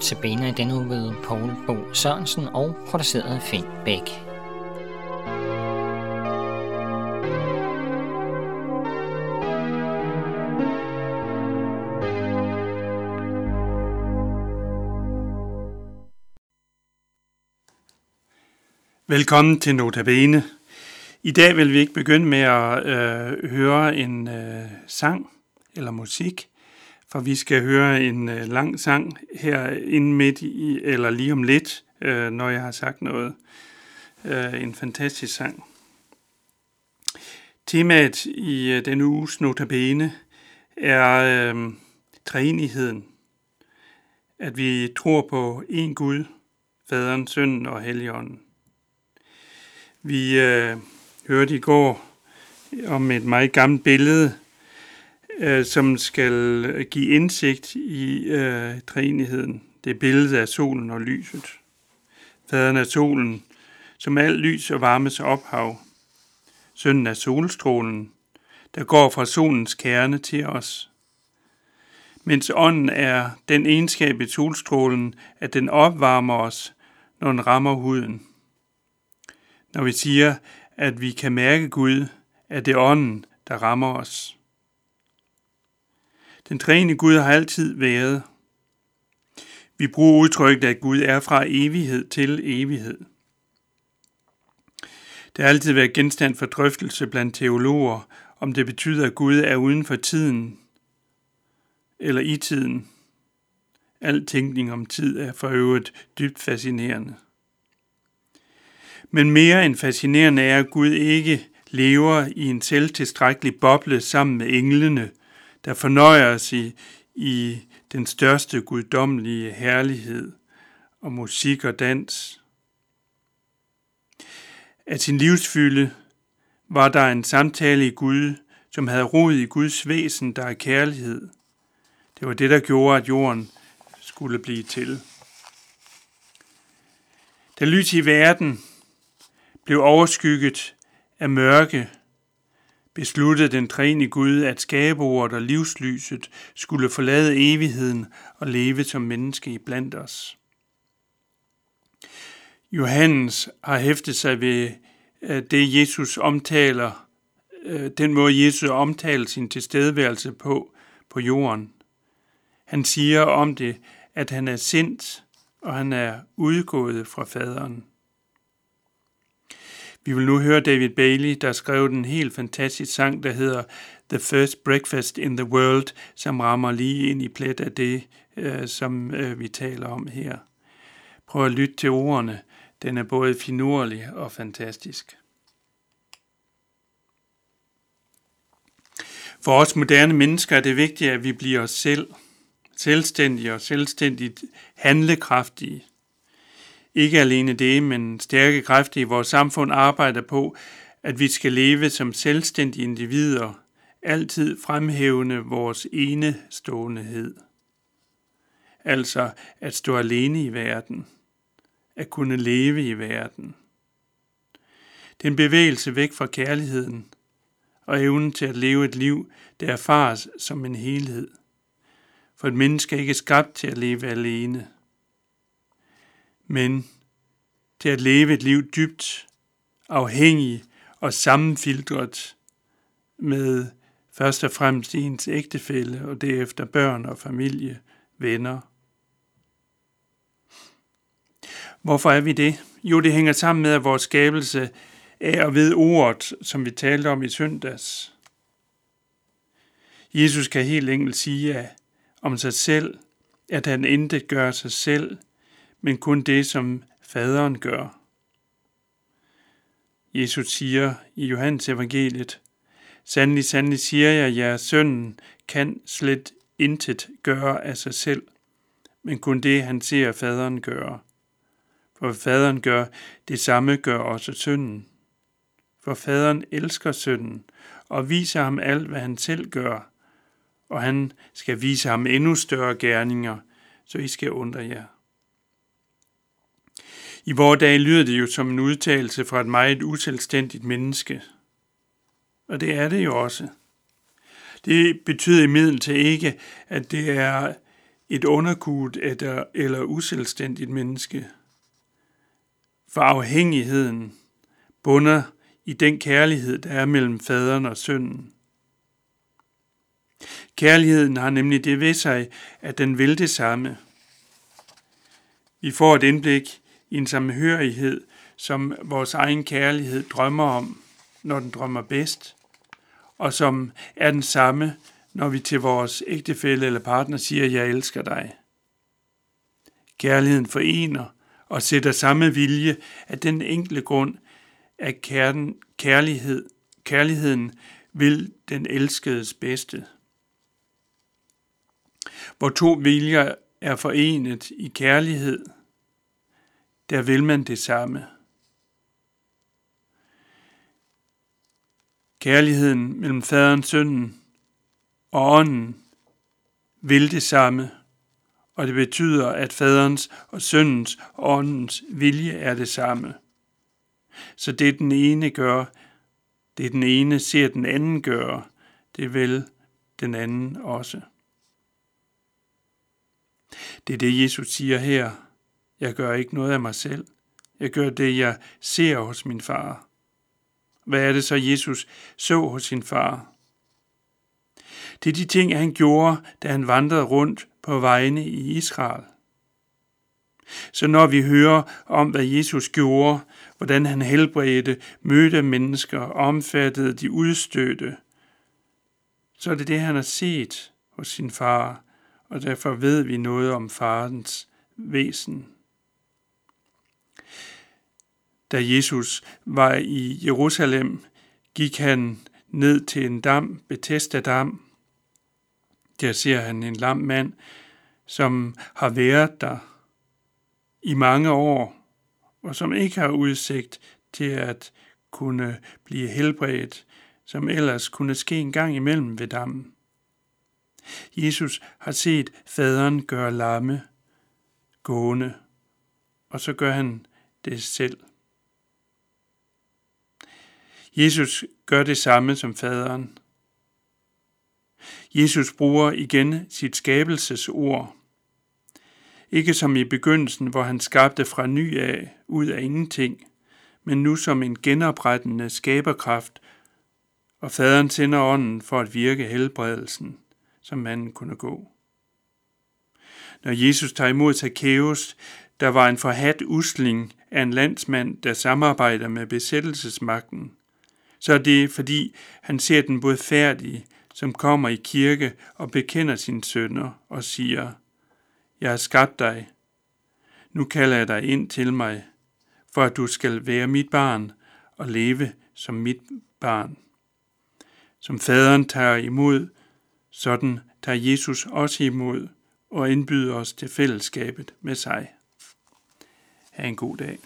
notabene i denne uge ved Poul Bo Sørensen og produceret af Finn Bæk. Velkommen til Notabene. I dag vil vi ikke begynde med at øh, høre en øh, sang eller musik, for vi skal høre en øh, lang sang her inden midt i, eller lige om lidt, øh, når jeg har sagt noget. Øh, en fantastisk sang. Temaet i øh, denne uges Notabene er øh, træenigheden. At vi tror på én Gud, Faderen, Sønnen og Helligånden. Vi øh, hørte i går om et meget gammelt billede, øh, som skal give indsigt i øh, træenigheden. Det er billedet af solen og lyset. Faderen er solen, som alt lys og varmes ophav. Sønnen er solstrålen, der går fra solens kerne til os. Mens ånden er den egenskab i solstrålen, at den opvarmer os, når den rammer huden. Når vi siger, at vi kan mærke Gud, er det ånden, der rammer os. Den træne Gud har altid været. Vi bruger udtrykket, at Gud er fra evighed til evighed. Det har altid været genstand for drøftelse blandt teologer, om det betyder, at Gud er uden for tiden eller i tiden. Al tænkning om tid er for øvrigt dybt fascinerende. Men mere end fascinerende er, at Gud ikke lever i en selvtilstrækkelig boble sammen med englene, der fornøjer os i, i den største guddommelige herlighed og musik og dans. Af sin livsfylde var der en samtale i Gud, som havde rod i Guds væsen, der er kærlighed. Det var det, der gjorde, at jorden skulle blive til. Da lys i verden blev overskygget af mørke, besluttede den træne Gud, at skabeordet og livslyset skulle forlade evigheden og leve som menneske i blandt os. Johannes har hæftet sig ved øh, det, Jesus omtaler, øh, den måde Jesus omtaler sin tilstedeværelse på på jorden. Han siger om det, at han er sindt, og han er udgået fra faderen. Vi vil nu høre David Bailey, der skrev den helt fantastisk sang, der hedder The First Breakfast in the World, som rammer lige ind i plet af det, øh, som øh, vi taler om her. Prøv at lytte til ordene. Den er både finurlig og fantastisk. For os moderne mennesker er det vigtigt, at vi bliver os selv, selvstændige og selvstændigt handlekraftige. Ikke alene det, men stærke kræfter i vores samfund arbejder på, at vi skal leve som selvstændige individer, altid fremhævende vores eneståendehed. Altså at stå alene i verden, at kunne leve i verden. Det er en bevægelse væk fra kærligheden og evnen til at leve et liv, der erfares som en helhed. For et menneske er ikke skabt til at leve alene men til at leve et liv dybt afhængig og sammenfiltret med først og fremmest ens ægtefælle og derefter børn og familie, venner. Hvorfor er vi det? Jo, det hænger sammen med, at vores skabelse er og ved ordet, som vi talte om i søndags. Jesus kan helt enkelt sige om sig selv, at han intet gør sig selv, men kun det, som faderen gør. Jesus siger i Johannes evangeliet, Sandelig, sandelig siger jeg, jer, sønnen kan slet intet gøre af sig selv, men kun det, han ser faderen gøre. For faderen gør, det samme gør også sønnen. For faderen elsker sønnen og viser ham alt, hvad han selv gør, og han skal vise ham endnu større gerninger, så I skal undre jer. I vore dag lyder det jo som en udtalelse fra et meget uselvstændigt menneske. Og det er det jo også. Det betyder imidlertid ikke, at det er et underkudt eller, eller uselvstændigt menneske. For afhængigheden bunder i den kærlighed, der er mellem faderen og sønnen. Kærligheden har nemlig det ved sig, at den vil det samme. Vi får et indblik i en samhørighed, som vores egen kærlighed drømmer om, når den drømmer bedst, og som er den samme, når vi til vores ægtefælle eller partner siger, jeg elsker dig. Kærligheden forener og sætter samme vilje af den enkle grund, at kærlighed, kærligheden vil den elskedes bedste. Hvor to viljer er forenet i kærlighed, der vil man det samme. Kærligheden mellem faderen, sønnen og ånden vil det samme, og det betyder, at faderens og søndens og åndens vilje er det samme. Så det den ene gør, det den ene ser den anden gøre, det vil den anden også. Det er det, Jesus siger her. Jeg gør ikke noget af mig selv. Jeg gør det, jeg ser hos min far. Hvad er det så, Jesus så hos sin far? Det er de ting, han gjorde, da han vandrede rundt på vejene i Israel. Så når vi hører om, hvad Jesus gjorde, hvordan han helbredte, mødte mennesker, omfattede de udstødte, så er det det, han har set hos sin far, og derfor ved vi noget om farens væsen. Da Jesus var i Jerusalem, gik han ned til en dam, Bethesda dam. Der ser han en lam mand, som har været der i mange år, og som ikke har udsigt til at kunne blive helbredt, som ellers kunne ske en gang imellem ved dammen. Jesus har set faderen gøre lamme gående, og så gør han det selv. Jesus gør det samme som faderen. Jesus bruger igen sit skabelsesord. Ikke som i begyndelsen, hvor han skabte fra ny af, ud af ingenting, men nu som en genoprettende skaberkraft, og faderen sender ånden for at virke helbredelsen, som manden kunne gå. Når Jesus tager imod Zacchaeus, der var en forhat usling af en landsmand, der samarbejder med besættelsesmagten, så er det, fordi han ser den både færdige, som kommer i kirke og bekender sine sønner og siger, Jeg har skabt dig. Nu kalder jeg dig ind til mig, for at du skal være mit barn og leve som mit barn. Som faderen tager imod, sådan tager Jesus også imod og indbyder os til fællesskabet med sig. Ha' en god dag.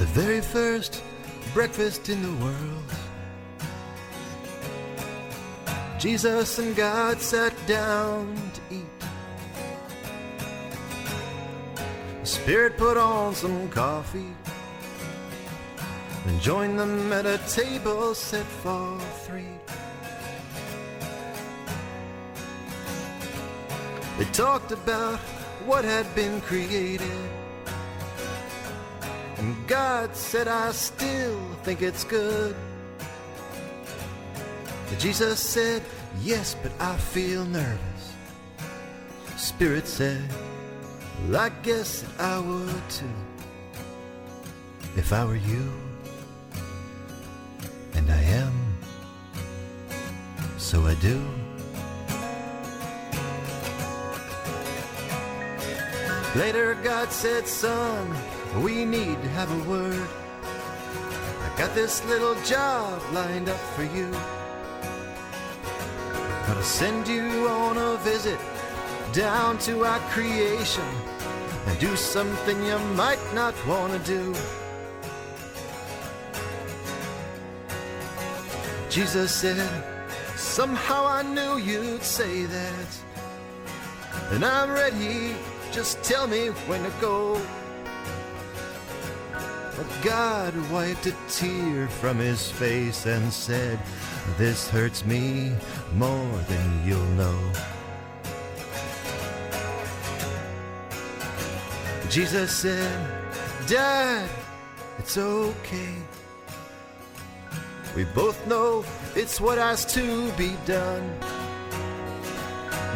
The very first breakfast in the world. Jesus and God sat down to eat. The Spirit put on some coffee and joined them at a table set for three. They talked about what had been created and God said, I still think it's good. Jesus said, Yes, but I feel nervous. Spirit said, Well, I guess that I would too. If I were you. And I am. So I do. Later, God said, Son, we need to have a word. I got this little job lined up for you. Gonna send you on a visit down to our creation and do something you might not want to do. Jesus said, Somehow I knew you'd say that. And I'm ready, just tell me when to go. But God wiped a tear from his face and said, This hurts me more than you'll know. Jesus said, Dad, it's okay. We both know it's what has to be done.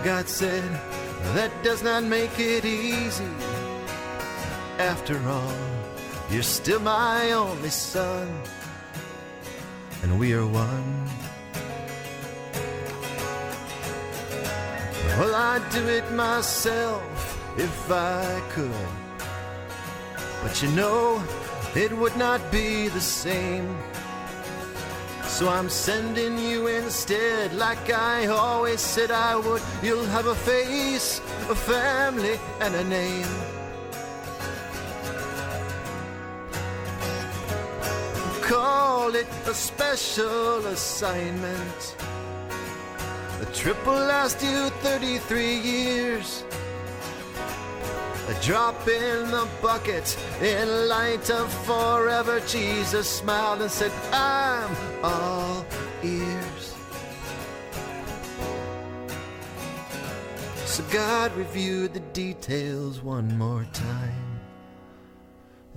God said, that does not make it easy. After all, you're still my only son, and we are one. Well, I'd do it myself if I could. But you know, it would not be the same. So I'm sending you instead, like I always said I would. You'll have a face, a family, and a name. Call it a special assignment. The trip will last you 33 years. A drop in the bucket in light of forever. Jesus smiled and said, I'm all ears. So God reviewed the details one more time.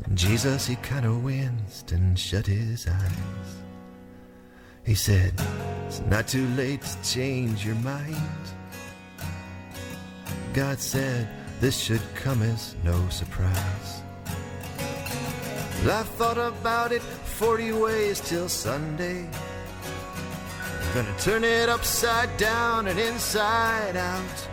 And Jesus, he kind of winced and shut his eyes. He said, It's not too late to change your mind. God said, this should come as no surprise. Well, I've thought about it 40 ways till Sunday. I'm gonna turn it upside down and inside out.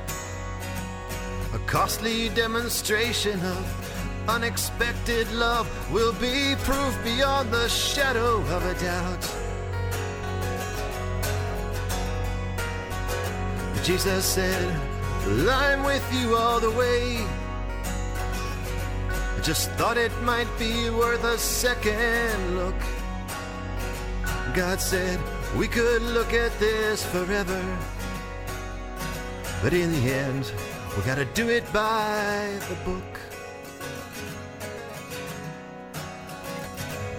A costly demonstration of unexpected love will be proof beyond the shadow of a doubt. Jesus said, I'm with you all the way. I just thought it might be worth a second look. God said we could look at this forever. But in the end, we gotta do it by the book.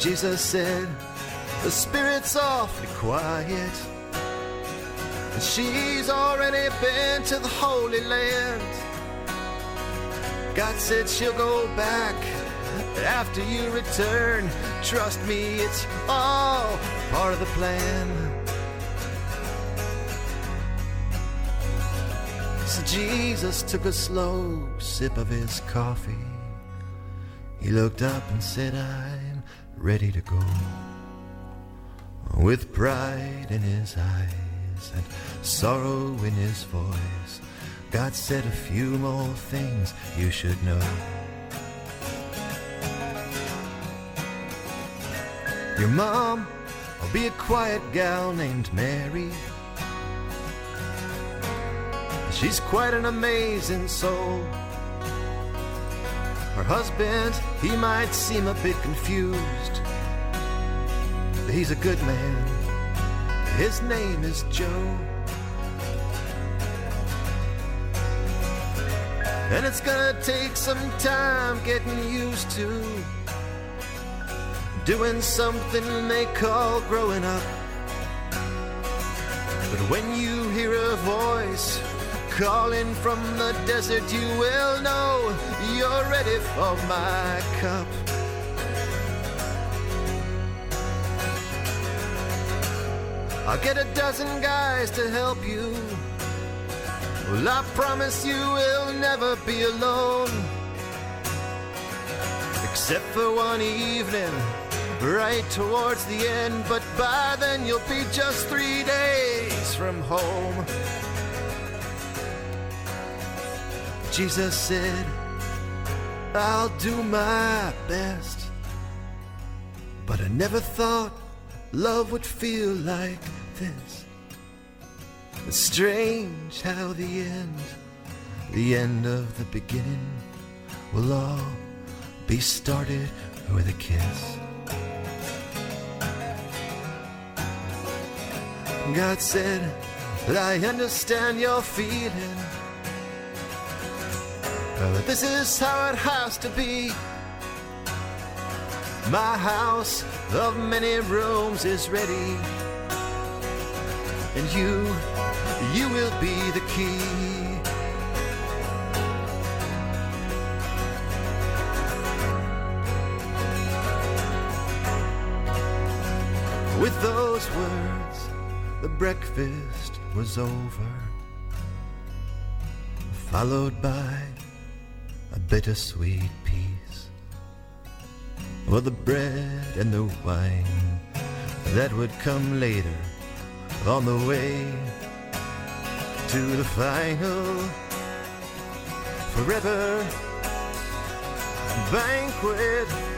Jesus said, the spirit's awfully quiet. And she's already been to the Holy Land. God said she'll go back after you return. Trust me, it's all part of the plan. So Jesus took a slow sip of his coffee. He looked up and said, I'm ready to go. With pride in his eyes and sorrow in his voice. God said a few more things you should know. Your mom will be a quiet gal named Mary. She's quite an amazing soul. Her husband, he might seem a bit confused, but he's a good man. His name is Joe. And it's gonna take some time getting used to doing something they call growing up. But when you hear a voice calling from the desert, you will know you're ready for my cup. I'll get a dozen guys to help you. Well, I promise you will never be alone. Except for one evening, right towards the end. But by then you'll be just three days from home. Jesus said, I'll do my best. But I never thought love would feel like this. It's strange how the end, the end of the beginning, will all be started with a kiss. God said that I understand your feeling. This is how it has to be. My house of many rooms is ready. And you, you will be the key. With those words, the breakfast was over, followed by a bittersweet peace. For the bread and the wine that would come later on the way to the final forever banquet